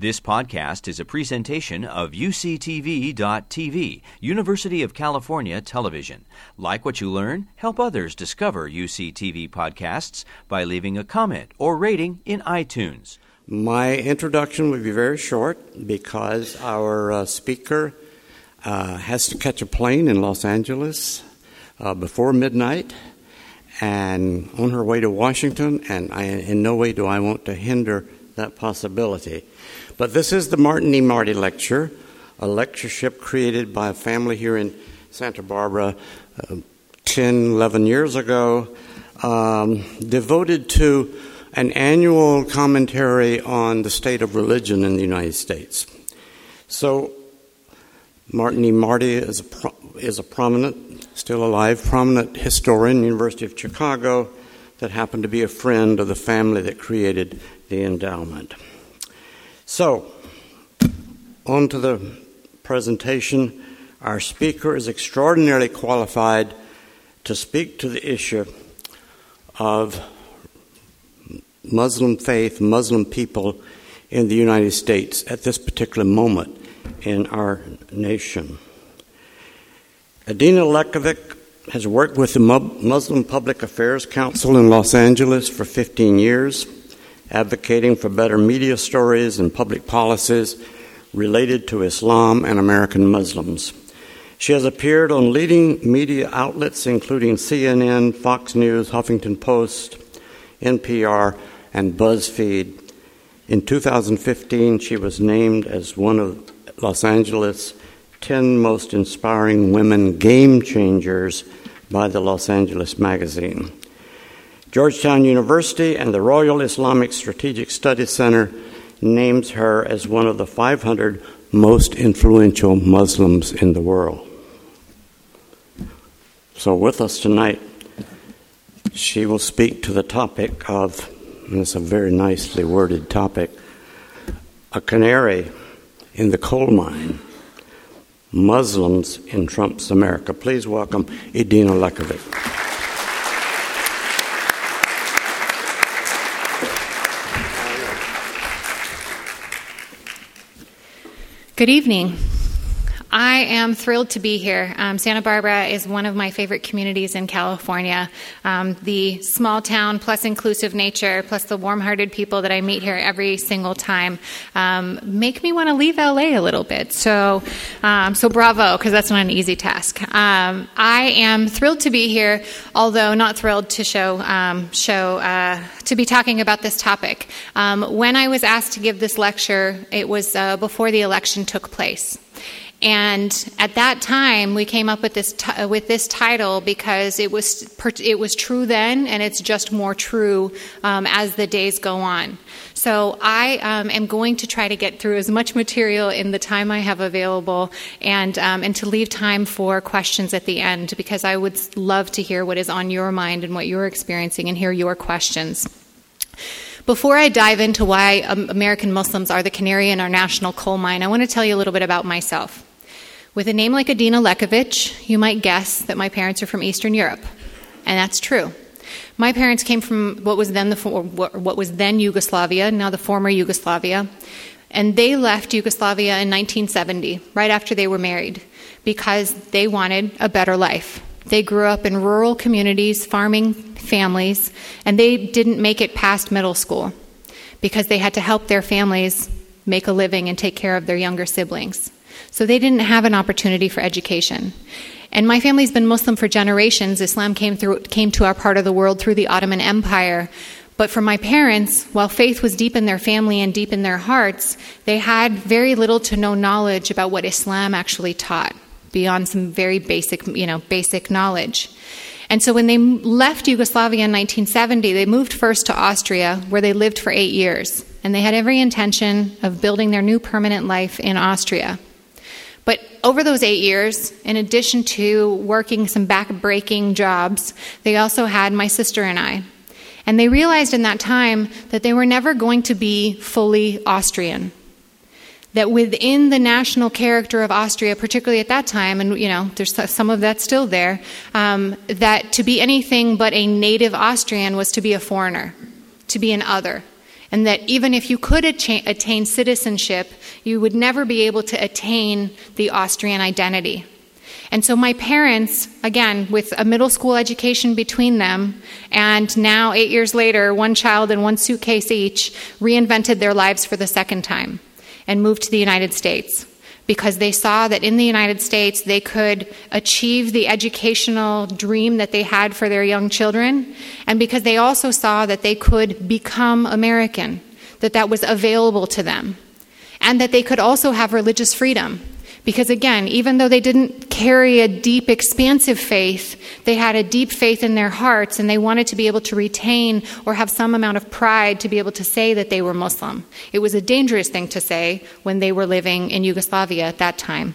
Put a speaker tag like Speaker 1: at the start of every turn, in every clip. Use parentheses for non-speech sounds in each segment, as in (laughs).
Speaker 1: This podcast is a presentation of UCTV.tv, University of California Television. Like what you learn? Help others discover UCTV podcasts by leaving a comment or rating in iTunes.
Speaker 2: My introduction will be very short because our uh, speaker uh, has to catch a plane in Los Angeles uh, before midnight and on her way to Washington, and I, in no way do I want to hinder that possibility. But this is the Martin E. Marty Lecture, a lectureship created by a family here in Santa Barbara uh, 10, 11 years ago, um, devoted to an annual commentary on the state of religion in the United States. So, Martin E. Marty is a, pro- is a prominent, still alive, prominent historian, University of Chicago, that happened to be a friend of the family that created the endowment. So, on to the presentation. Our speaker is extraordinarily qualified to speak to the issue of Muslim faith, Muslim people in the United States at this particular moment in our nation. Edina Lekovic has worked with the Muslim Public Affairs Council in Los Angeles for 15 years advocating for better media stories and public policies related to Islam and American Muslims. She has appeared on leading media outlets including CNN, Fox News, Huffington Post, NPR, and BuzzFeed. In 2015, she was named as one of Los Angeles' 10 most inspiring women game changers by the Los Angeles Magazine. Georgetown University and the Royal Islamic Strategic Studies Center names her as one of the 500 most influential Muslims in the world. So, with us tonight, she will speak to the topic of, and it's a very nicely worded topic, a canary in the coal mine Muslims in Trump's America. Please welcome Edina Lekovic.
Speaker 3: Good evening. I am thrilled to be here. Um, Santa Barbara is one of my favorite communities in California. Um, the small town, plus inclusive nature, plus the warm hearted people that I meet here every single time um, make me want to leave LA a little bit. So, um, so bravo, because that's not an easy task. Um, I am thrilled to be here, although not thrilled to show, um, show uh, to be talking about this topic. when I was asked to give this lecture, it was uh, before the election took place. And at that time, we came up with this t- with this title because it was it was true then, and it's just more true um, as the days go on. So I um, am going to try to get through as much material in the time I have available, and um, and to leave time for questions at the end because I would love to hear what is on your mind and what you're experiencing, and hear your questions. Before I dive into why um, American Muslims are the canary in our national coal mine, I want to tell you a little bit about myself. With a name like Edina Lekovic, you might guess that my parents are from Eastern Europe, and that's true. My parents came from what was then the what was then Yugoslavia, now the former Yugoslavia, and they left Yugoslavia in 1970, right after they were married, because they wanted a better life. They grew up in rural communities, farming families, and they didn't make it past middle school because they had to help their families make a living and take care of their younger siblings. So they didn't have an opportunity for education. And my family's been Muslim for generations. Islam came through came to our part of the world through the Ottoman Empire. But for my parents, while faith was deep in their family and deep in their hearts, they had very little to no knowledge about what Islam actually taught, beyond some very basic, you know, basic knowledge. And so when they left Yugoslavia in 1970, they moved first to Austria, where they lived for eight years. And they had every intention of building their new permanent life in Austria. Over those eight years, in addition to working some back-breaking jobs, they also had my sister and I. And they realized in that time that they were never going to be fully Austrian. That within the national character of Austria, particularly at that time, and you know, there's some of that still there, um, that to be anything but a native Austrian was to be a foreigner, to be an other. And that even if you could attain citizenship, you would never be able to attain the Austrian identity. And so my parents, again, with a middle school education between them, and now eight years later, one child and one suitcase each, reinvented their lives for the second time and moved to the United States because they saw that in the United States they could achieve the educational dream that they had for their young children, and because they also saw that they could become American, that that was available to them, and that they could also have religious freedom because again, even though they didn't carry a deep, expansive faith, they had a deep faith in their hearts and they wanted to be able to retain or have some amount of pride to be able to say that they were Muslim. It was a dangerous thing to say when they were living in Yugoslavia at that time.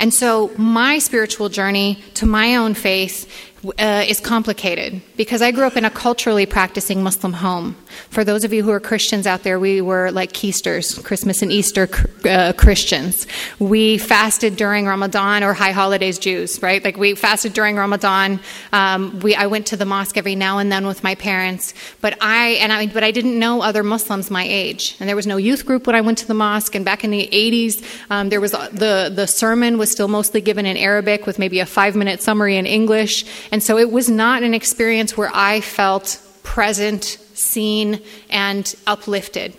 Speaker 3: And so, my spiritual journey to my own faith uh, is complicated because I grew up in a culturally practicing Muslim home. For those of you who are Christians out there, we were like Keisters, Christmas and Easter uh, Christians. We fasted during Ramadan or high holidays Jews, right? Like we fasted during Ramadan. Um, we, I went to the mosque every now and then with my parents, but I and I, but I didn't know other Muslims my age, and there was no youth group when I went to the mosque. And back in the 80s, um, there was the the sermon was still mostly given in Arabic with maybe a five minute summary in English, and so it was not an experience where I felt present seen, and uplifted.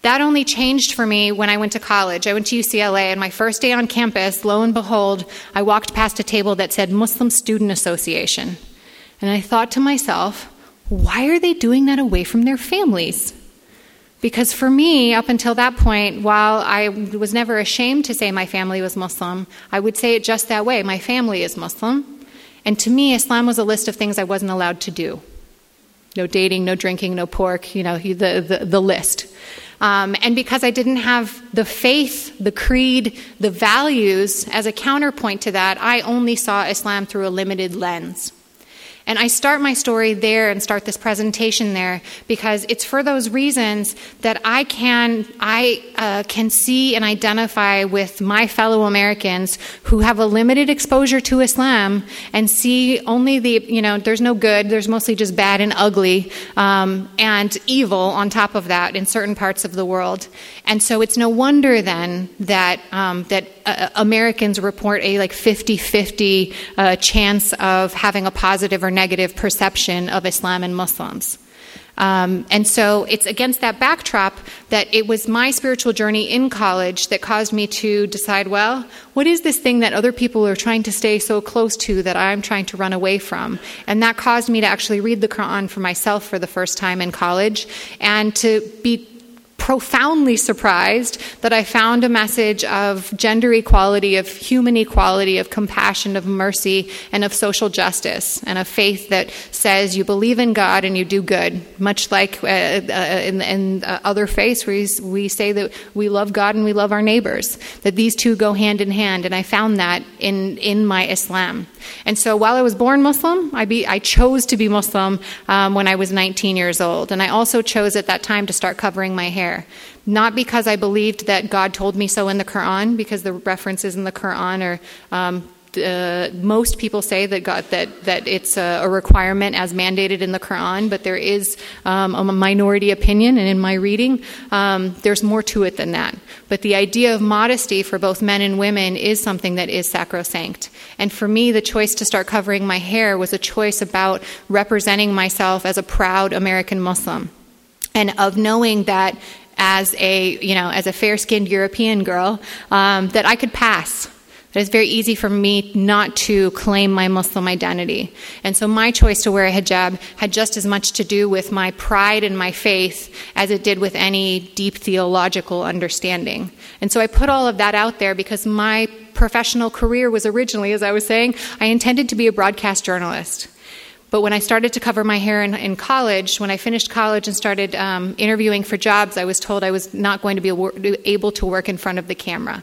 Speaker 3: That only changed for me when I went to college. I went to UCLA, and my first day on campus, lo and behold, I walked past a table that said Muslim Student Association. And I thought to myself, why are they doing that away from their families? Because for me, up until that point, while I was never ashamed to say my family was Muslim, I would say it just that way my family is Muslim. And to me, Islam was a list of things I wasn't allowed to do no dating, no drinking, no pork, you know, the, the, the list. Um, and because I didn't have the faith, the creed, the values as a counterpoint to that, I only saw Islam through a limited lens. And I start my story there and start this presentation there because it's for those reasons that I can I uh, can see and identify with my fellow Americans who have a limited exposure to Islam and see only the you know there's no good there's mostly just bad and ugly um, and evil on top of that in certain parts of the world. And so it's no wonder then that um, that uh, Americans report a like 50-50 uh, chance of having a positive or negative perception of Islam and Muslims. Um, and so it's against that backdrop that it was my spiritual journey in college that caused me to decide well, what is this thing that other people are trying to stay so close to that I'm trying to run away from? And that caused me to actually read the Quran for myself for the first time in college and to be profoundly surprised that I found a message of gender equality, of human equality, of compassion, of mercy, and of social justice, and a faith that says you believe in God and you do good. Much like uh, uh, in, in uh, other faiths, we, we say that we love God and we love our neighbors, that these two go hand in hand. And I found that in, in my Islam. And so while I was born Muslim, I, be, I chose to be Muslim um, when I was 19 years old. And I also chose at that time to start covering my hair. Not because I believed that God told me so in the Quran, because the references in the Quran are. Um, uh, most people say that God that that it's a, a, requirement as mandated in the Quran, but there is um, a minority opinion, and in my reading, um, there's more to it than that. But the idea of modesty for both men and women is something that is sacrosanct. And for me, the choice to start covering my hair was a choice about representing myself as a proud American Muslim and of knowing that as a you know as a fair skinned European girl um, that I could pass. That it's very easy for me not to claim my Muslim identity. And so my choice to wear a hijab had just as much to do with my pride and my faith as it did with any deep theological understanding. And so I put all of that out there because my professional career was originally, as I was saying, I intended to be a broadcast journalist. But when I started to cover my hair in, in college, when I finished college and started um, interviewing for jobs, I was told I was not going to be able to work in front of the camera.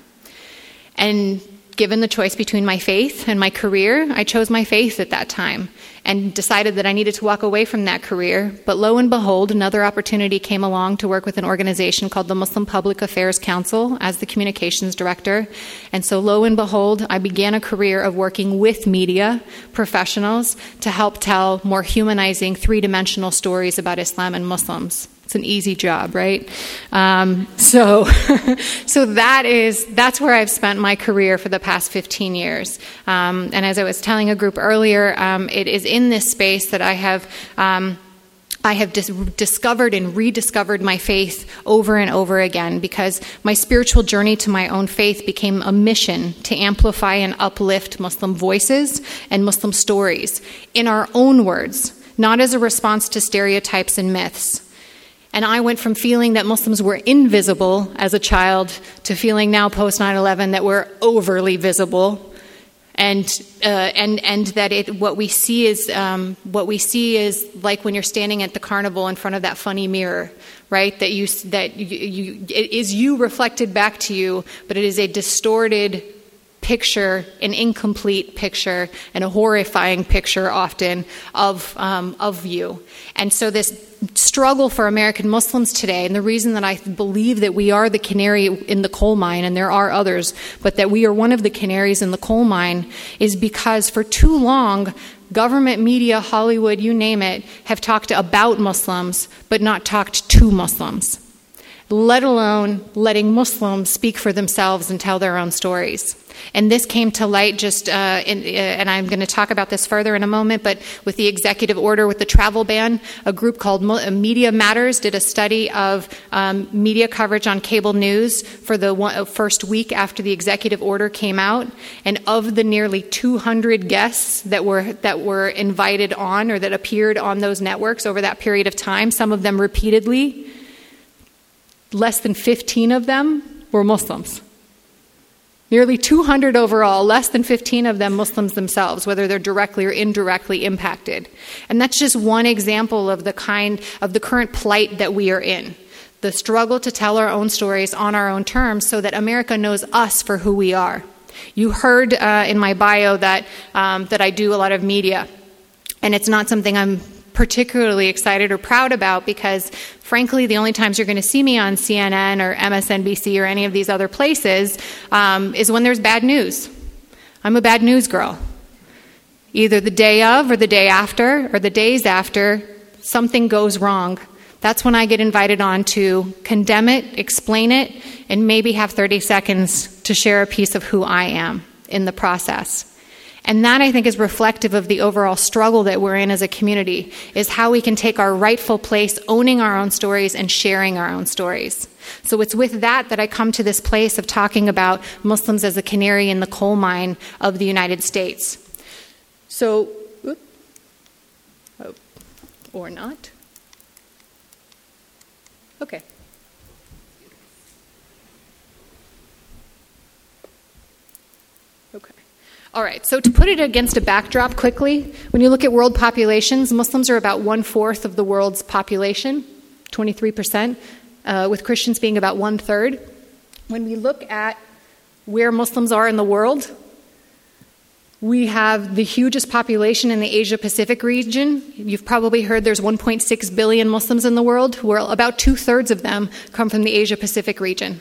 Speaker 3: And given the choice between my faith and my career, I chose my faith at that time and decided that I needed to walk away from that career. But lo and behold, another opportunity came along to work with an organization called the Muslim Public Affairs Council as the communications director. And so, lo and behold, I began a career of working with media professionals to help tell more humanizing, three dimensional stories about Islam and Muslims It's an easy job, right? Um, so, (laughs) so that is that's where I've spent my career for the past 15 years. Um, and as I was telling a group earlier, um, it is in this space that I have. Um, I have dis- discovered and rediscovered my faith over and over again because my spiritual journey to my own faith became a mission to amplify and uplift Muslim voices and Muslim stories in our own words, not as a response to stereotypes and myths. And I went from feeling that Muslims were invisible as a child to feeling now post 9 11 that we're overly visible. And, uh, and, and that it, what we see is um, what we see is like when you're standing at the carnival in front of that funny mirror, right? That you that you, you it is you reflected back to you, but it is a distorted picture, an incomplete picture, and a horrifying picture often of, um, of you. And so, this struggle for American Muslims today, and the reason that I believe that we are the canary in the coal mine, and there are others, but that we are one of the canaries in the coal mine, is because for too long, government, media, Hollywood, you name it, have talked about Muslims, but not talked to Muslims let alone letting Muslims speak for themselves and tell their own stories. And this came to light just, uh, in, uh, and I'm going to talk about this further in a moment, but with the executive order with the travel ban, a group called uh, Media Matters did a study of um, media coverage on cable news for the one, uh, first week after the executive order came out. And of the nearly 200 guests that were, that were invited on or that appeared on those networks over that period of time, some of them repeatedly, less than 15 of them were Muslims. Nearly 200 overall, less than 15 of them Muslims themselves, whether they're directly or indirectly impacted. And that's just one example of the kind of the current plight that we are in. The struggle to tell our own stories on our own terms so that America knows us for who we are. You heard uh, in my bio that, um, that I do a lot of media, and it's not something I'm particularly excited or proud about because, frankly, the only times you're going to see me on CNN or MSNBC or any of these other places um, is when there's bad news. I'm a bad news girl. Either the day of, or the day after, or the days after, something goes wrong. That's when I get invited on to condemn it, explain it, and maybe have 30 seconds to share a piece of who I am in the process. And that I think is reflective of the overall struggle that we're in as a community is how we can take our rightful place owning our own stories and sharing our own stories. So it's with that that I come to this place of talking about Muslims as a canary in the coal mine of the United States. So, oh, or not. Okay. All right, so to put it against a backdrop quickly, when you look at world populations, Muslims are about one fourth of the world's population, 23%, uh, with Christians being about one third. When we look at where Muslims are in the world, we have the hugest population in the Asia Pacific region. You've probably heard there's 1.6 billion Muslims in the world, where about two thirds of them come from the Asia Pacific region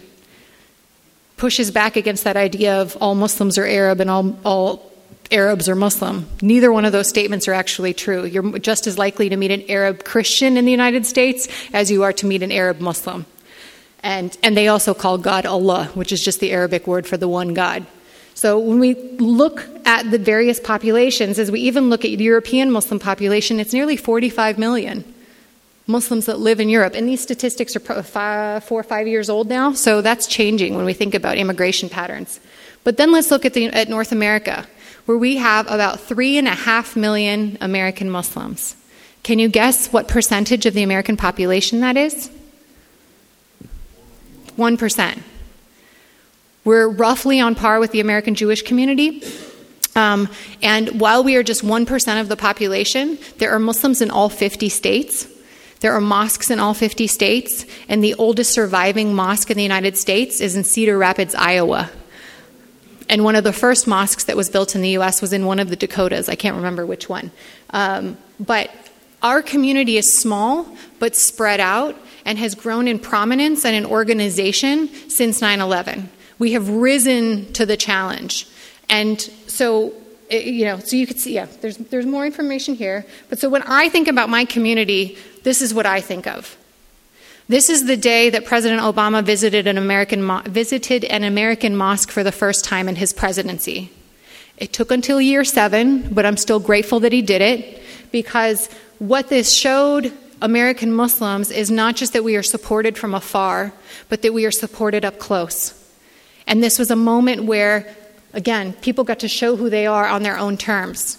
Speaker 3: pushes back against that idea of all Muslims are Arab and all, all Arabs are Muslim. Neither one of those statements are actually true. You're just as likely to meet an Arab Christian in the United States as you are to meet an Arab Muslim. And, and they also call God Allah, which is just the Arabic word for the one God. So when we look at the various populations, as we even look at the European Muslim population, it's nearly 45 million. Muslims that live in Europe. And these statistics are five, four or five years old now, so that's changing when we think about immigration patterns. But then let's look at, the, at North America, where we have about three and a half million American Muslims. Can you guess what percentage of the American population that is? 1%. We're roughly on par with the American Jewish community. Um, and while we are just 1% of the population, there are Muslims in all 50 states. There are mosques in all 50 states, and the oldest surviving mosque in the United States is in Cedar Rapids, Iowa. And one of the first mosques that was built in the U.S. was in one of the Dakotas. I can't remember which one. Um, but our community is small, but spread out, and has grown in prominence and in organization since 9 11. We have risen to the challenge. And so you know, so you could see, yeah, there's, there's more information here. But so when I think about my community, this is what I think of. This is the day that President Obama visited an American, mo- visited an American mosque for the first time in his presidency. It took until year seven, but I'm still grateful that he did it because what this showed American Muslims is not just that we are supported from afar, but that we are supported up close. And this was a moment where, again, people got to show who they are on their own terms.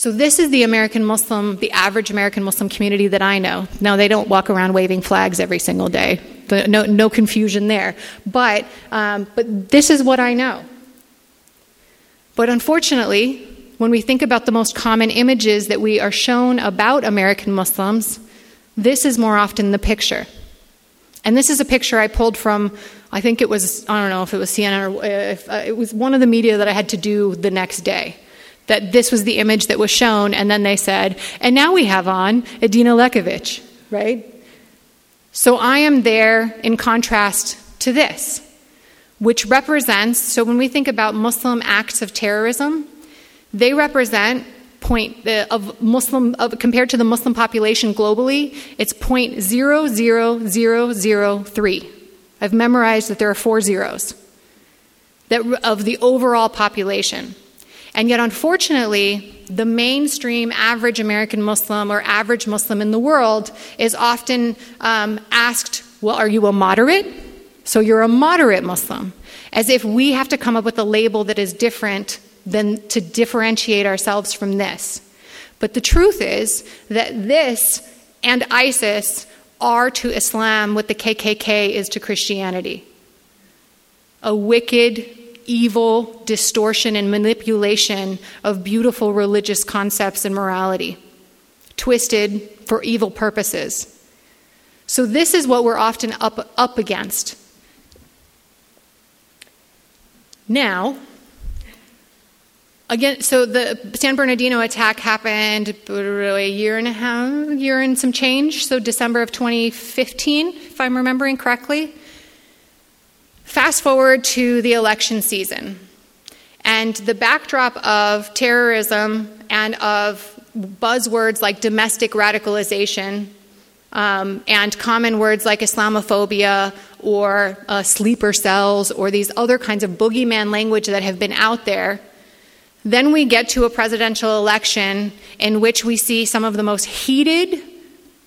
Speaker 3: So, this is the American Muslim, the average American Muslim community that I know. Now, they don't walk around waving flags every single day, no, no confusion there. But, um, but this is what I know. But unfortunately, when we think about the most common images that we are shown about American Muslims, this is more often the picture. And this is a picture I pulled from, I think it was, I don't know if it was CNN or if, uh, it was one of the media that I had to do the next day. That this was the image that was shown, and then they said, and now we have on Edina Lekovic, right? So I am there in contrast to this, which represents, so when we think about Muslim acts of terrorism, they represent point uh, of Muslim of, compared to the Muslim population globally, it's point zero zero zero zero three. I've memorized that there are four zeros that of the overall population. And yet, unfortunately, the mainstream average American Muslim or average Muslim in the world is often um, asked, Well, are you a moderate? So you're a moderate Muslim. As if we have to come up with a label that is different than to differentiate ourselves from this. But the truth is that this and ISIS are to Islam what the KKK is to Christianity a wicked, evil distortion and manipulation of beautiful religious concepts and morality, twisted for evil purposes. So, this is what we're often up, up against. Now, Again, so the San Bernardino attack happened a year and a half, year and some change, so December of 2015, if I'm remembering correctly. Fast forward to the election season, and the backdrop of terrorism and of buzzwords like domestic radicalization um, and common words like Islamophobia or uh, sleeper cells or these other kinds of boogeyman language that have been out there then we get to a presidential election in which we see some of the most heated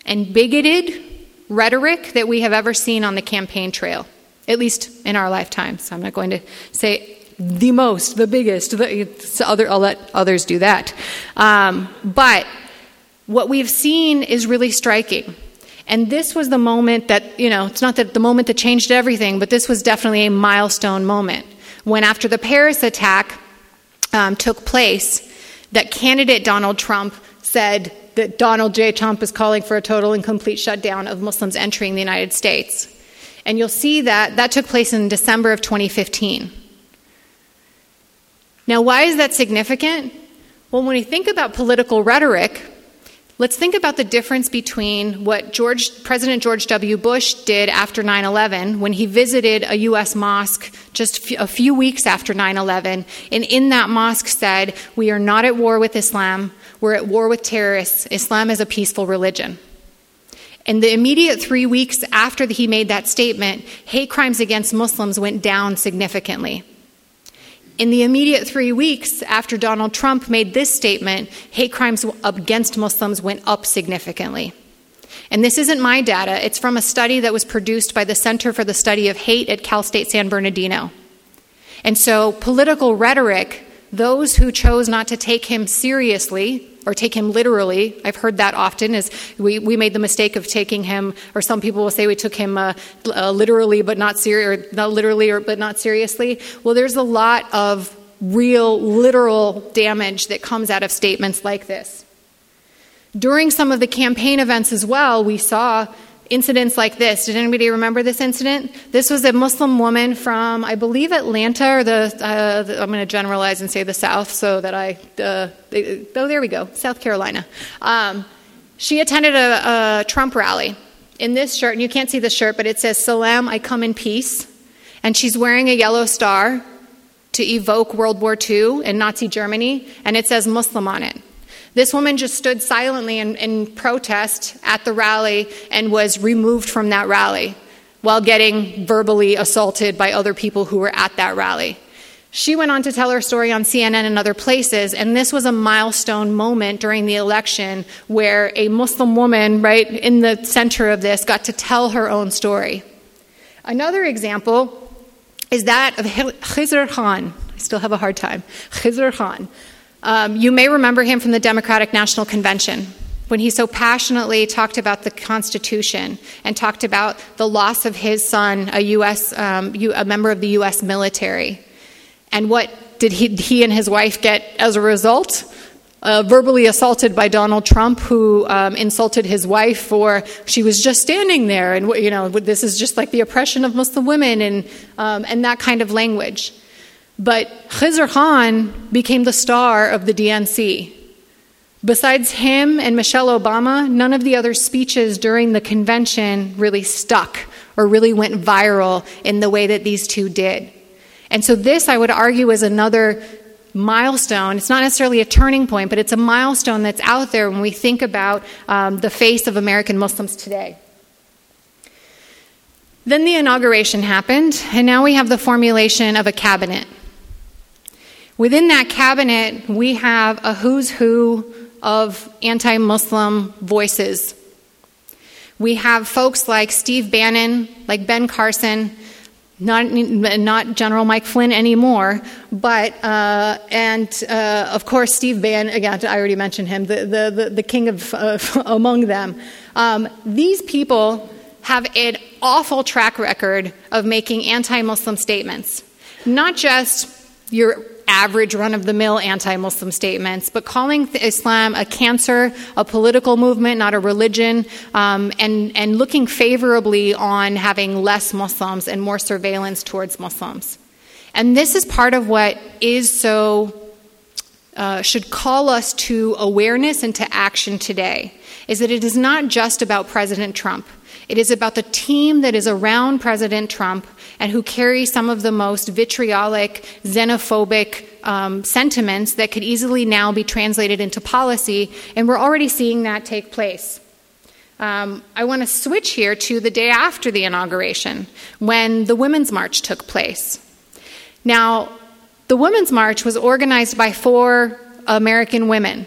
Speaker 3: and bigoted rhetoric that we have ever seen on the campaign trail, at least in our lifetime. So I'm not going to say the most, the biggest, the, other, I'll let others do that. Um, but what we've seen is really striking. And this was the moment that, you know, it's not that the moment that changed everything, but this was definitely a milestone moment. When after the Paris attack, um, took place that candidate Donald Trump said that Donald J. Trump is calling for a total and complete shutdown of Muslims entering the United States. And you'll see that that took place in December of 2015. Now, why is that significant? Well, when we think about political rhetoric, Let's think about the difference between what George, President George W. Bush did after 9 11 when he visited a U.S. mosque just a few weeks after 9 11, and in that mosque said, We are not at war with Islam, we're at war with terrorists. Islam is a peaceful religion. In the immediate three weeks after he made that statement, hate crimes against Muslims went down significantly. In the immediate three weeks after Donald Trump made this statement, hate crimes against Muslims went up significantly. And this isn't my data, it's from a study that was produced by the Center for the Study of Hate at Cal State San Bernardino. And so, political rhetoric, those who chose not to take him seriously or take him literally. I've heard that often. Is we, we made the mistake of taking him, or some people will say we took him uh, uh, literally but not not literally or, but not seriously. Well, there's a lot of real literal damage that comes out of statements like this. During some of the campaign events as well, we saw incidents like this. Did anybody remember this incident? This was a Muslim woman from, I believe, Atlanta, or the, uh, the I'm going to generalize and say the South so that I, uh, oh, there we go, South Carolina. Um, she attended a, a Trump rally in this shirt, and you can't see the shirt, but it says, Salam, I come in peace. And she's wearing a yellow star to evoke World War II in Nazi Germany, and it says Muslim on it. This woman just stood silently in, in, protest at the rally and was removed from that rally while getting verbally assaulted by other people who were at that rally. She went on to tell her story on CNN and other places, and this was a milestone moment during the election where a Muslim woman, right in the center of this, got to tell her own story. Another example is that of Khizr Khan. I still have a hard time. Khizr Khan. Um, you may remember him from the Democratic National Convention when he so passionately talked about the Constitution and talked about the loss of his son, a U.S. Um, a member of the U.S. military. And what did he, he and his wife get as a result? Uh, verbally assaulted by Donald Trump, who um, insulted his wife for she was just standing there, and you know this is just like the oppression of Muslim women, and um, and that kind of language. But Khizr Khan became the star of the DNC. Besides him and Michelle Obama, none of the other speeches during the convention really stuck or really went viral in the way that these two did. And so, this, I would argue, is another milestone. It's not necessarily a turning point, but it's a milestone that's out there when we think about um, the face of American Muslims today. Then the inauguration happened, and now we have the formulation of a cabinet. Within that cabinet, we have a who's who of anti Muslim voices. We have folks like Steve Bannon, like Ben Carson, not, not General Mike Flynn anymore, but, uh, and uh, of course, Steve Bannon, again, I already mentioned him, the, the, the, the king of, uh, (laughs) among them. Um, these people have an awful track record of making anti Muslim statements. Not just your average run of the mill anti Muslim statements, but calling Islam a cancer, a political movement, not a religion, um, and, and looking favorably on having less Muslims and more surveillance towards Muslims. And this is part of what is so, uh, should call us to awareness and to action today, is that it is not just about President Trump. It is about the team that is around President Trump and who carry some of the most vitriolic, xenophobic um, sentiments that could easily now be translated into policy, and we're already seeing that take place. Um, I want to switch here to the day after the inauguration, when the Women's March took place. Now, the Women's March was organized by four American women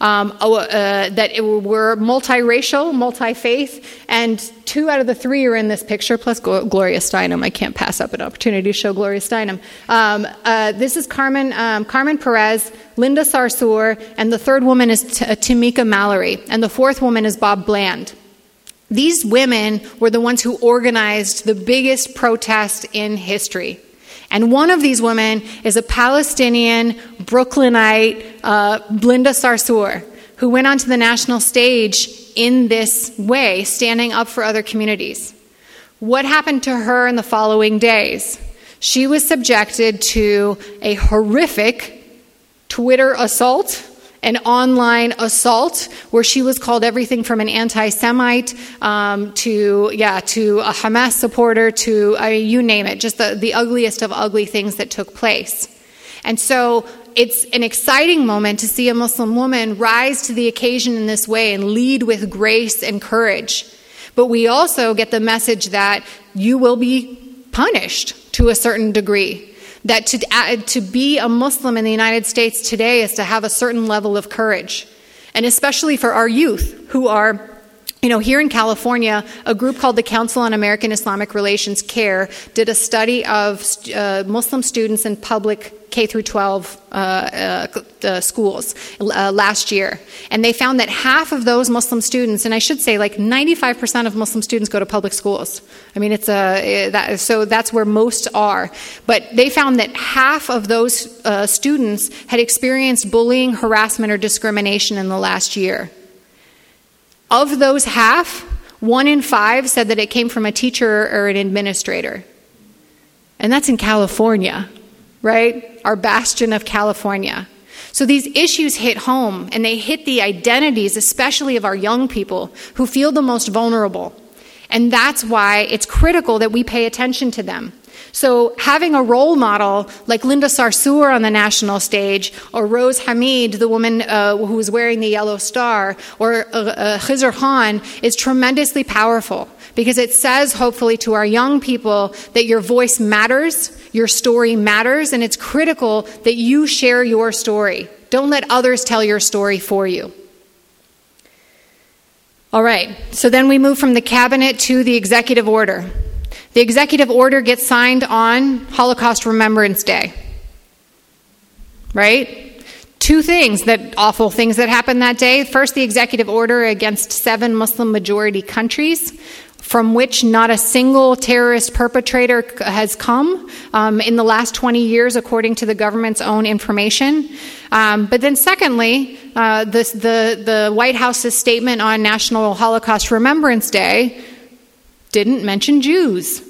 Speaker 3: um, oh, uh, that were multiracial, multi faith, and two out of the three are in this picture, plus Gloria Steinem. I can't pass up an opportunity to show Gloria Steinem. Um, uh, this is Carmen, um, Carmen Perez, Linda Sarsour, and the third woman is T- uh, Tamika Mallory, and the fourth woman is Bob Bland. These women were the ones who organized the biggest protest in history. And one of these women is a Palestinian Brooklynite, uh, Sarsour, who went onto the national stage in this way, standing up for other communities. What happened to her in the following days? She was subjected to a horrific Twitter assault an online assault where she was called everything from an anti-Semite um, to yeah to a Hamas supporter to uh, you name it, just the, the ugliest of ugly things that took place. And so it's an exciting moment to see a Muslim woman rise to the occasion in this way and lead with grace and courage. But we also get the message that you will be punished to a certain degree that to, to be a Muslim in the United States today is to have a certain level of courage. And especially for our youth who are you know, here in California, a group called the Council on American Islamic Relations CAIR did a study of uh, Muslim students in public K through 12 uh, uh, schools uh, last year, and they found that half of those Muslim students, and I should say, like 95% of Muslim students go to public schools. I mean, it's a that, so that's where most are. But they found that half of those uh, students had experienced bullying, harassment, or discrimination in the last year. Of those half, one in five said that it came from a teacher or an administrator. And that's in California right? Our bastion of California. So these issues hit home and they hit the identities, especially of our young people who feel the most vulnerable. And that's why it's critical that we pay attention to them. So, having a role model like Linda Sarsour on the national stage, or Rose Hamid, the woman uh, who was wearing the yellow star, or uh, uh, Khizr Khan, is tremendously powerful because it says, hopefully, to our young people that your voice matters, your story matters, and it's critical that you share your story. Don't let others tell your story for you. All right, so then we move from the cabinet to the executive order. The executive order gets signed on Holocaust Remembrance Day. Right? Two things that awful things that happened that day. First, the executive order against seven Muslim majority countries from which not a single terrorist perpetrator has come um, in the last 20 years, according to the government's own information. Um, but then, secondly, uh, the, the, the White House's statement on National Holocaust Remembrance Day didn't mention Jews.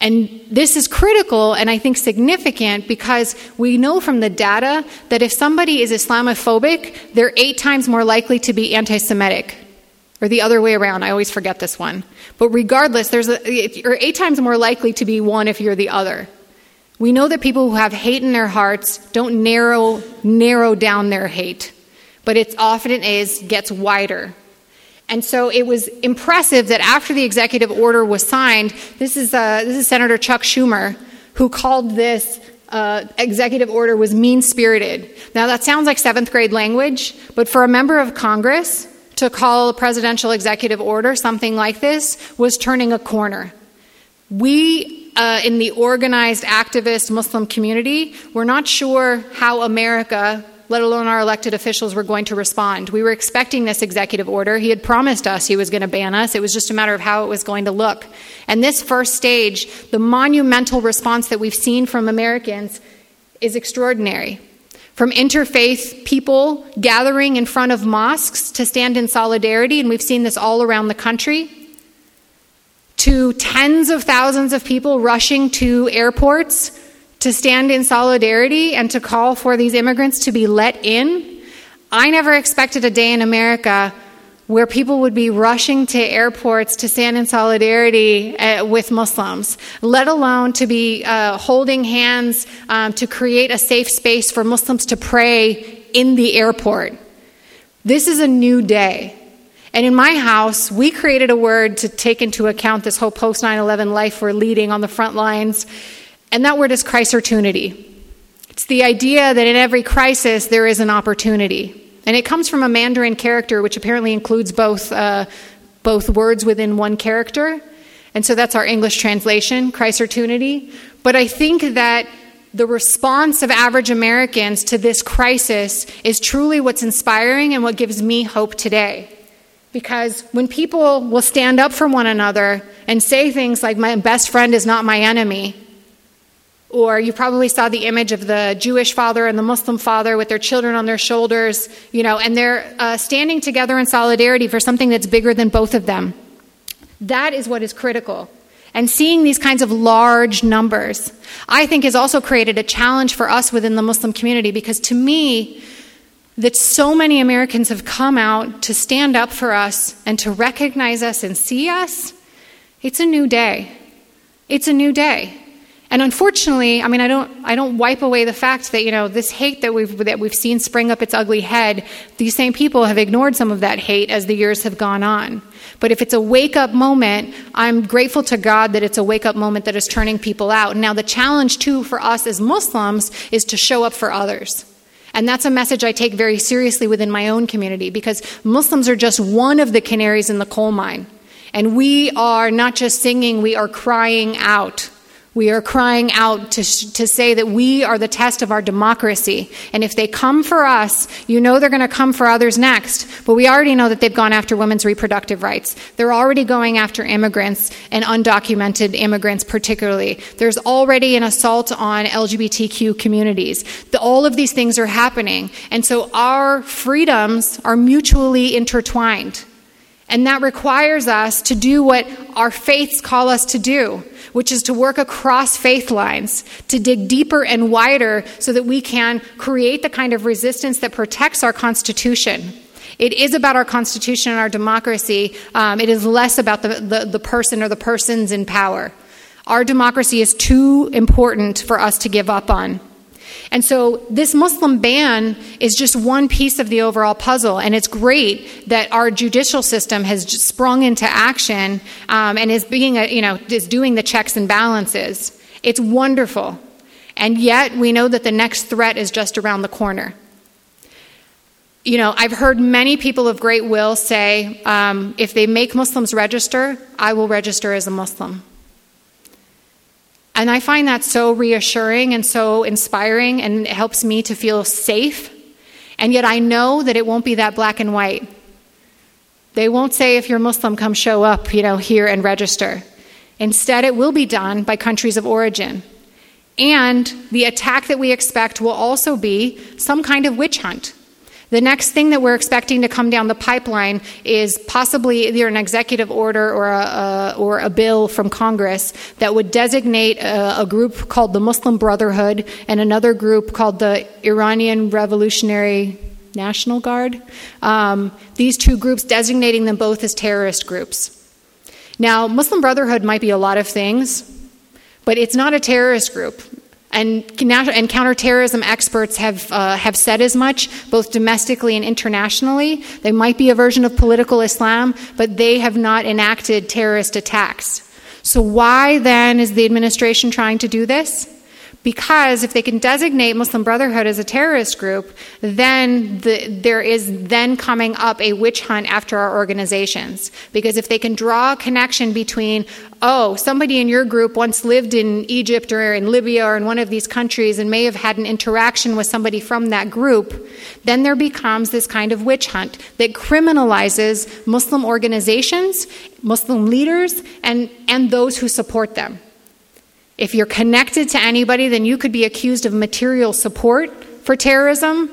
Speaker 3: And this is critical and I think significant because we know from the data that if somebody is Islamophobic, they're eight times more likely to be anti Semitic. Or the other way around, I always forget this one. But regardless, there's a, you're eight times more likely to be one if you're the other. We know that people who have hate in their hearts don't narrow, narrow down their hate, but it often is gets wider. And so it was impressive that after the executive order was signed, this is, uh, this is Senator Chuck Schumer who called this uh, executive order was mean spirited. Now, that sounds like seventh grade language, but for a member of Congress to call a presidential executive order something like this was turning a corner. We, uh, in the organized activist Muslim community, were not sure how America let alone our elected officials, were going to respond. We were expecting this executive order. He had promised us he was going to ban us. It was just a matter of how it was going to look. And this first stage, the monumental response that we've seen from Americans, is extraordinary. From interfaith people gathering in front of mosques to stand in solidarity, and we've seen this all around the country, to tens of thousands of people rushing to airports to stand in solidarity and to call for these immigrants to be let in. I never expected a day in America where people would be rushing to airports to stand in solidarity uh, with Muslims, let alone to be uh, holding hands um, to create a safe space for Muslims to pray in the airport. This is a new day. And in my house, we created a word to take into account this whole post 9 11 life we're leading on the front lines. And that word is Chrisertunity. It's the idea that in every crisis there is an opportunity. And it comes from a Mandarin character, which apparently includes both, uh, both words within one character. And so that's our English translation, Chrisertunity. But I think that the response of average Americans to this crisis is truly what's inspiring and what gives me hope today. Because when people will stand up for one another and say things like, my best friend is not my enemy, or you probably saw the image of the Jewish father and the Muslim father with their children on their shoulders, you know, and they're uh, standing together in solidarity for something that's bigger than both of them. That is what is critical. And seeing these kinds of large numbers, I think, has also created a challenge for us within the Muslim community because to me, that so many Americans have come out to stand up for us and to recognize us and see us, it's a new day. It's a new day. And unfortunately, I mean, I don't, I don't wipe away the fact that you know this hate that we've that we've seen spring up its ugly head. These same people have ignored some of that hate as the years have gone on. But if it's a wake up moment, I'm grateful to God that it's a wake up moment that is turning people out. Now, the challenge too for us as Muslims is to show up for others. And that's a message I take very seriously within my own community because Muslims are just one of the canaries in the coal mine. And we are not just singing, we are crying out. We are crying out to, to say that we are the test of our democracy. And if they come for us, you know they're going to come for others next. But we already know that they've gone after women's reproductive rights. They're already going after immigrants and undocumented immigrants, particularly. There's already an assault on LGBTQ communities. The, all of these things are happening. And so our freedoms are mutually intertwined. And that requires us to do what our faiths call us to do which is to work across faith lines, to dig deeper and wider so that we can create the kind of resistance that protects our Constitution. It is about our Constitution and our democracy. Um, it is less about the, the, the person or the persons in power. Our democracy is too important for us to give up on. And so this Muslim ban is just one piece of the overall puzzle. And it's great that our judicial system has sprung into action um, and is being, a, you know, is doing the checks and balances. It's wonderful. And yet we know that the next threat is just around the corner. You know, I've heard many people of great will say, um, if they make Muslims register, I will register as a Muslim. And I find that so reassuring and so inspiring, and it helps me to feel safe. And yet I know that it won't be that black and white. They won't say, if you're Muslim, come show up, you know, here and register. Instead, it will be done by countries of origin. And the attack that we expect will also be some kind of witch hunt. The next thing that we're expecting to come down the pipeline is possibly either an executive order or a, a or a bill from Congress that would designate a, a, group called the Muslim Brotherhood and another group called the Iranian Revolutionary National Guard. Um, these two groups designating them both as terrorist groups. Now, Muslim Brotherhood might be a lot of things, but it's not a terrorist group. And, and counterterrorism experts have, uh, have said as much, both domestically and internationally. They might be a version of political Islam, but they have not enacted terrorist attacks. So, why then is the administration trying to do this? Because if they can designate Muslim Brotherhood as a terrorist group, then the, there is then coming up a witch hunt after our organizations. Because if they can draw a connection between, oh, somebody in your group once lived in Egypt or in Libya or in one of these countries and may have had an interaction with somebody from that group, then there becomes this kind of witch hunt that criminalizes Muslim organizations, Muslim leaders, and, and those who support them. If you're connected to anybody, then you could be accused of material support for terrorism.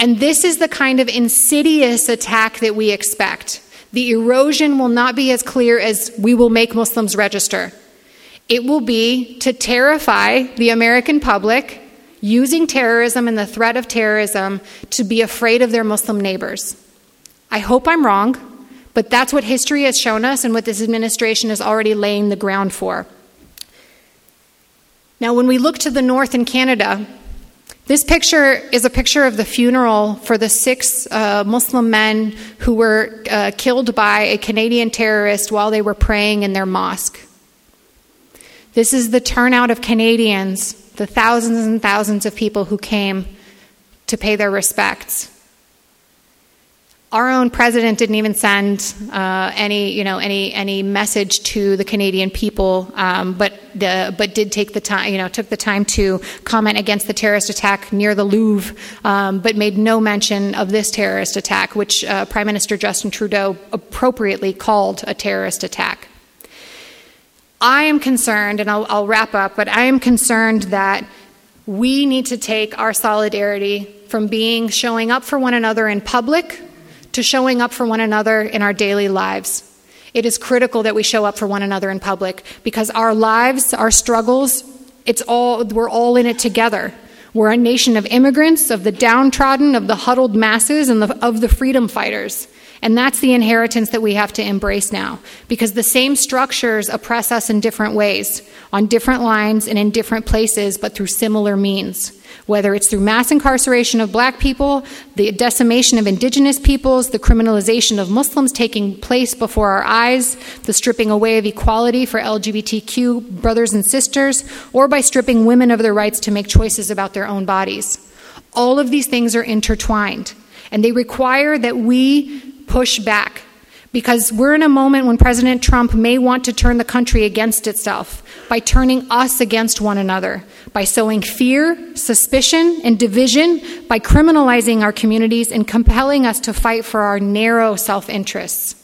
Speaker 3: And this is the kind of insidious attack that we expect. The erosion will not be as clear as we will make Muslims register. It will be to terrify the American public using terrorism and the threat of terrorism to be afraid of their Muslim neighbors. I hope I'm wrong, but that's what history has shown us and what this administration is already laying the ground for. Now, when we look to the north in Canada, this picture is a picture of the funeral for the six uh, Muslim men who were uh, killed by a Canadian terrorist while they were praying in their mosque. This is the turnout of Canadians, the thousands and thousands of people who came to pay their respects our own president didn't even send uh, any, you know, any any message to the Canadian people, um, but the, but did take the time, you know, took the time to comment against the terrorist attack near the Louvre, um, but made no mention of this terrorist attack, which uh, Prime Minister Justin Trudeau appropriately called a terrorist attack. I am concerned, and I'll, I'll wrap up, but I am concerned that we need to take our solidarity from being showing up for one another in public to showing up for one another in our daily lives. It is critical that we show up for one another in public because our lives, our struggles, it's all we're all in it together. We're a nation of immigrants, of the downtrodden, of the huddled masses, and the, of the freedom fighters. And that's the inheritance that we have to embrace now. Because the same structures oppress us in different ways, on different lines and in different places, but through similar means. Whether it's through mass incarceration of black people, the decimation of indigenous peoples, the criminalization of Muslims taking place before our eyes, the stripping away of equality for LGBTQ brothers and sisters, or by stripping women of their rights to make choices about their own bodies. All of these things are intertwined, and they require that we push back because we're in a moment when President Trump may want to turn the country against itself by turning us against one another, by sowing fear, suspicion, and division, by criminalizing our communities and compelling us to fight for our narrow self interests.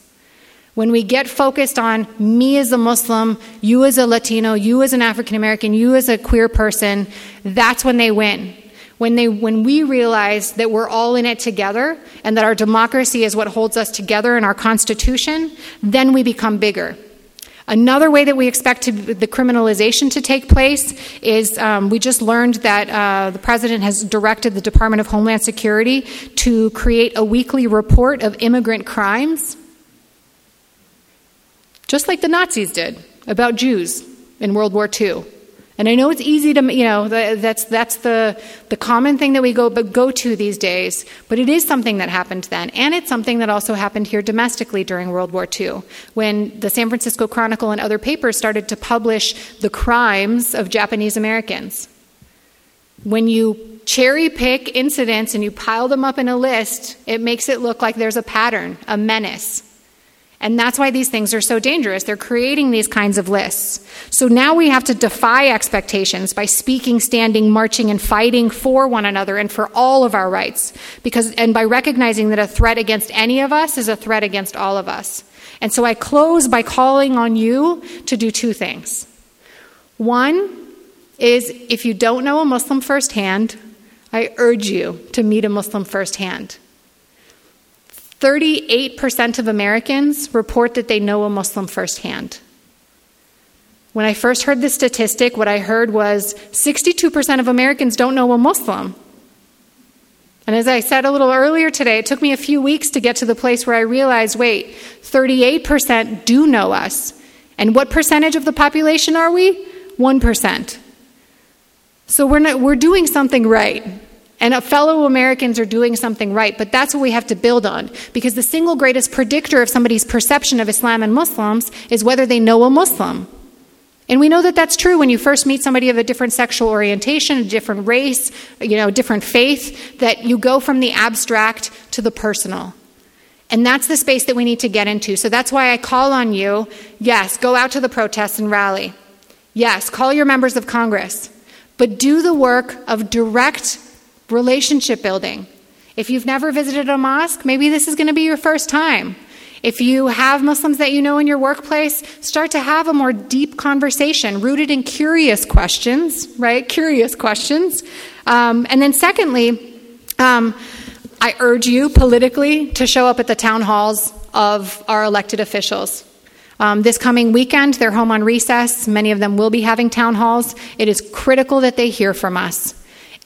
Speaker 3: When we get focused on me as a Muslim, you as a Latino, you as an African American, you as a queer person, that's when they win. When, they, when we realize that we're all in it together and that our democracy is what holds us together in our Constitution, then we become bigger. Another way that we expect to, the criminalization to take place is um, we just learned that uh, the president has directed the Department of Homeland Security to create a weekly report of immigrant crimes, just like the Nazis did about Jews. in World War II. And I know it's easy to, you know, that's, that's the, the common thing that we go, but go to these days, but it is something that happened then. And it's something that also happened here domestically during World War II, when the San Francisco Chronicle and other papers started to publish the crimes of Japanese Americans. When you cherry pick incidents and you pile them up in a list, it makes it look like there's a pattern, a menace. And that's why these things are so dangerous. They're creating these kinds of lists. So now we have to defy expectations by speaking, standing, marching, and fighting for one another and for all of our rights. Because, and by recognizing that a threat against any of us is a threat against all of us. And so I close by calling on you to do two things. One is if you don't know a Muslim firsthand, I urge you to meet a Muslim firsthand. 38% of Americans report that they know a Muslim firsthand. When I first heard this statistic, what I heard was 62% of Americans don't know a Muslim. And as I said a little earlier today, it took me a few weeks to get to the place where I realized wait, 38% do know us. And what percentage of the population are we? 1%. So we're, not, we're doing something right. And fellow Americans are doing something right, but that's what we have to build on. Because the single greatest predictor of somebody's perception of Islam and Muslims is whether they know a Muslim. And we know that that's true when you first meet somebody of a different sexual orientation, a different race, you know, different faith, that you go from the abstract to the personal. And that's the space that we need to get into. So that's why I call on you yes, go out to the protests and rally. Yes, call your members of Congress. But do the work of direct relationship building. If you've never visited a mosque, maybe this is going to be your first time. If you have Muslims that you know in your workplace, start to have a more deep conversation rooted in curious questions, right? Curious questions. Um, and then, secondly, um, I urge you politically to show up at the town halls of our elected officials. Um, this coming weekend, they're home on recess. Many of them will be having town halls. It is critical that they hear from us.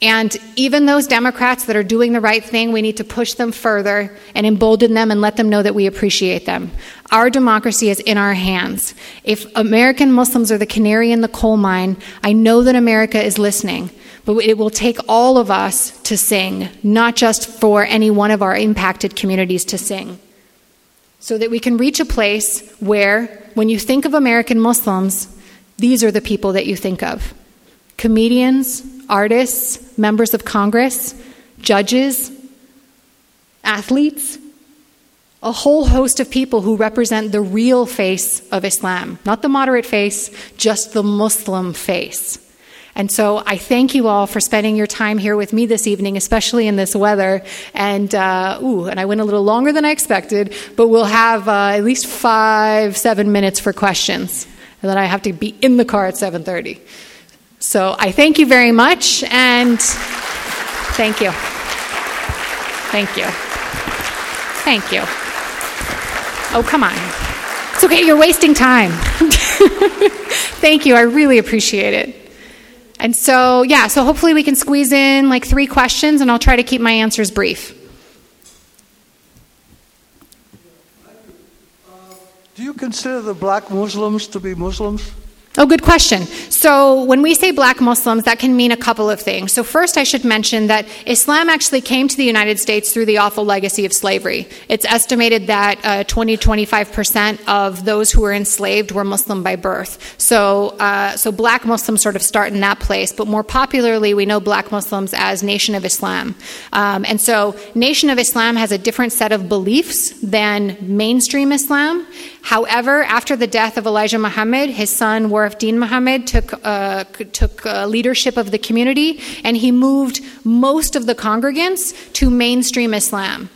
Speaker 3: And even those Democrats that are doing the right thing, we need to push them further and embolden them and let them know that we appreciate them. Our democracy is in our hands. If American Muslims are the canary in the coal mine, I know that America is listening. But it will take all of us to sing, not just for any one of our impacted communities to sing. So that we can reach a place where, when you think of American Muslims, these are the people that you think of comedians, artists, members of Congress, judges, athletes, a whole host of people who represent the real face of Islam, not the moderate face, just the Muslim face. And so I thank you all for spending your time here with me this evening, especially in this weather. And uh, ooh, and I went a little longer than I expected, but we'll have uh, at least five, seven minutes for questions. And then I have to be in the car at 7:30. So I thank you very much and thank you. Thank you. Thank you. Oh, come on. It's okay, you're wasting time. (laughs) thank you, I really appreciate it. And so, yeah, so hopefully we can squeeze in like three questions and I'll try to keep my answers brief.
Speaker 4: Do you consider the black Muslims to be Muslims?
Speaker 3: Oh, good question. So, when we say black Muslims, that can mean a couple of things. So, first, I should mention that Islam actually came to the United States through the awful legacy of slavery. It's estimated that uh, 20 25% of those who were enslaved were Muslim by birth. So, uh, so, black Muslims sort of start in that place, but more popularly, we know black Muslims as Nation of Islam. Um, and so, Nation of Islam has a different set of beliefs than mainstream Islam. However, after the death of Elijah Muhammad, his son Warith Deen Muhammad took, uh, took uh, leadership of the community and he moved most of the congregants to mainstream Islam.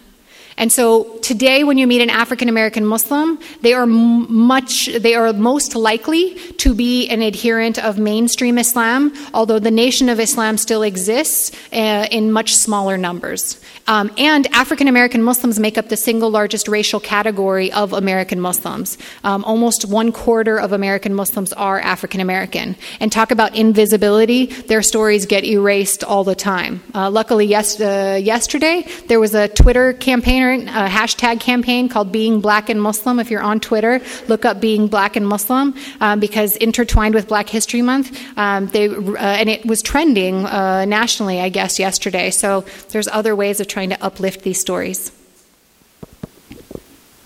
Speaker 3: And so today, when you meet an African American Muslim, they are much, they are most likely to be an adherent of mainstream Islam, although the Nation of Islam still exists uh, in much smaller numbers. Um, and African American Muslims make up the single largest racial category of American Muslims. Um, almost one quarter of American Muslims are African American. And talk about invisibility, their stories get erased all the time. Uh, luckily, yes, uh, yesterday, there was a Twitter campaign campaign, a hashtag campaign called Being Black and Muslim. If you're on Twitter, look up Being Black and Muslim um, because intertwined with Black History Month, um, they uh, and it was trending uh, nationally, I guess, yesterday. So there's other ways of trying to uplift these stories.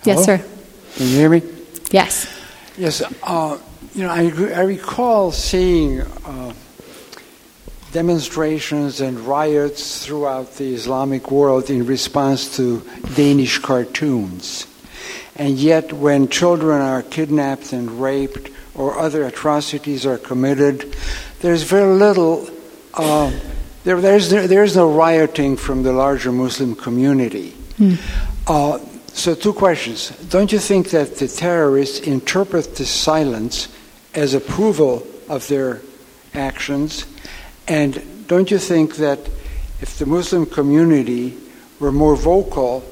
Speaker 3: Yes, sir.
Speaker 5: Can you hear me?
Speaker 3: Yes.
Speaker 5: Yes. Uh, you know, I, I recall seeing uh, demonstrations and riots throughout the Islamic world in response to Danish cartoons. And yet, when children are kidnapped and raped or other atrocities are committed, there's very little, uh, there, there's, there's no rioting from the larger Muslim community. Uh, so, two questions. Don't you think that the terrorists interpret this silence as approval of their actions? And don't you think that if the Muslim community were more vocal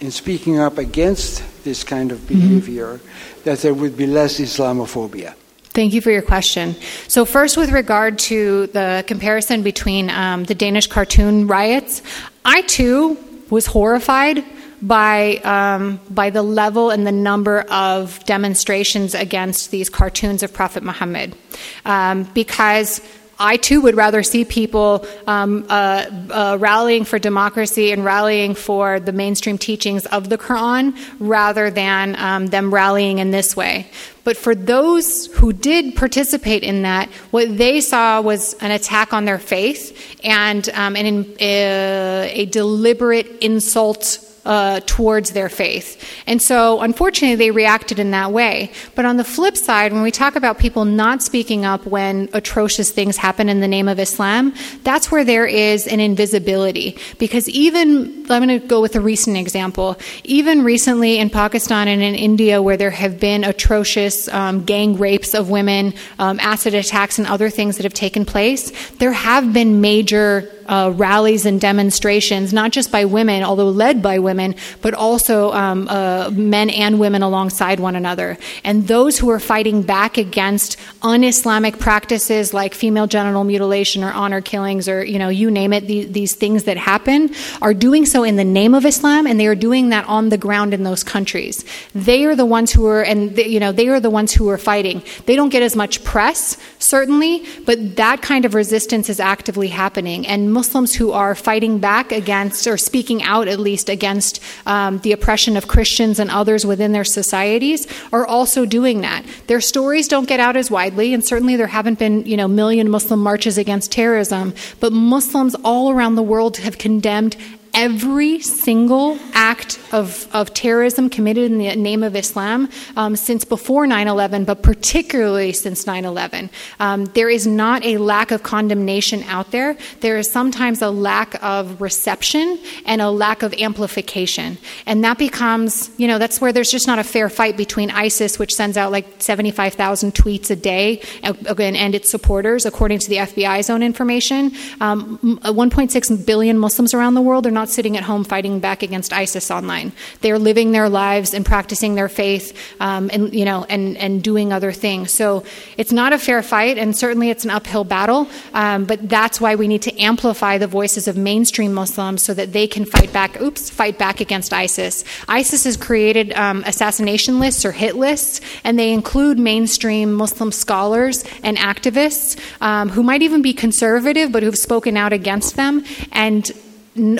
Speaker 5: in speaking up against this kind of behavior, that there would be less Islamophobia?
Speaker 3: Thank you for your question. So, first, with regard to the comparison between um, the Danish cartoon riots, I too was horrified by um, by the level and the number of demonstrations against these cartoons of Prophet Muhammad, um, because. I too would rather see people um, uh, uh, rallying for democracy and rallying for the mainstream teachings of the Quran rather than um, them rallying in this way. But for those who did participate in that, what they saw was an attack on their faith and um, an, uh, a deliberate insult uh, towards their faith. And so, unfortunately, they reacted in that way. But on the flip side, when we talk about people not speaking up when atrocious things happen in the name of Islam, that's where there is an invisibility. Because even, I'm going to go with a recent example, even recently in Pakistan and in India, where there have been atrocious um, gang rapes of women, um, acid attacks, and other things that have taken place, there have been major uh, rallies and demonstrations, not just by women, although led by women, but also um, uh, men and women alongside one another. And those who are fighting back against un Islamic practices like female genital mutilation or honor killings or, you know, you name it, the, these things that happen, are doing so in the name of Islam, and they are doing that on the ground in those countries. They are the ones who are, and, they, you know, they are the ones who are fighting. They don't get as much press, certainly, but that kind of resistance is actively happening. And Muslims who are fighting back against, or speaking out at least against um, the oppression of Christians and others within their societies, are also doing that. Their stories don't get out as widely, and certainly there haven't been, you know, million Muslim marches against terrorism, but Muslims all around the world have condemned every single act of, of terrorism committed in the name of Islam um, since before 9 11, but particularly since 9 11. Um, there is not a lack of condemnation out there. There is sometimes a lack of reception and a lack of amplification. And that becomes, you know, that's where there's just not a fair fight between ISIS, which sends out like 75,000 tweets a day, again, and its supporters, according to the FBI's own information. Um, 1.6 billion Muslims around the world are not sitting at home fighting back against ISIS online. They are living their lives and practicing their faith, um, and you know, and and doing other things. So it's not a fair fight, and certainly it's an uphill battle. Um, but that's why we need to amplify the voices of mainstream Muslims so that they can fight back. Oops, fight back against ISIS. ISIS has created um, assassination lists or hit lists, and they include mainstream Muslim scholars and activists um, who might even be conservative, but who've spoken out against them and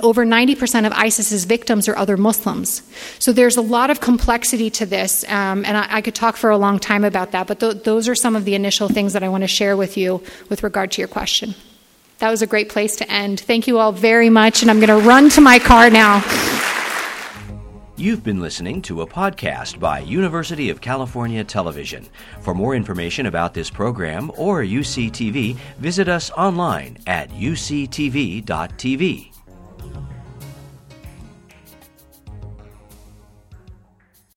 Speaker 3: over 90% of ISIS's victims are other Muslims. So there's a lot of complexity to this, um, and I, I, could talk for a long time about that, but th- those are some of the initial things that I want to share with you with regard to your question. That was a great place to end. Thank you all very much, and I'm going to run to my car now.
Speaker 1: You've been listening to a podcast by University of California Television. For more information about this program or UCTV, visit us online at uctv.tv.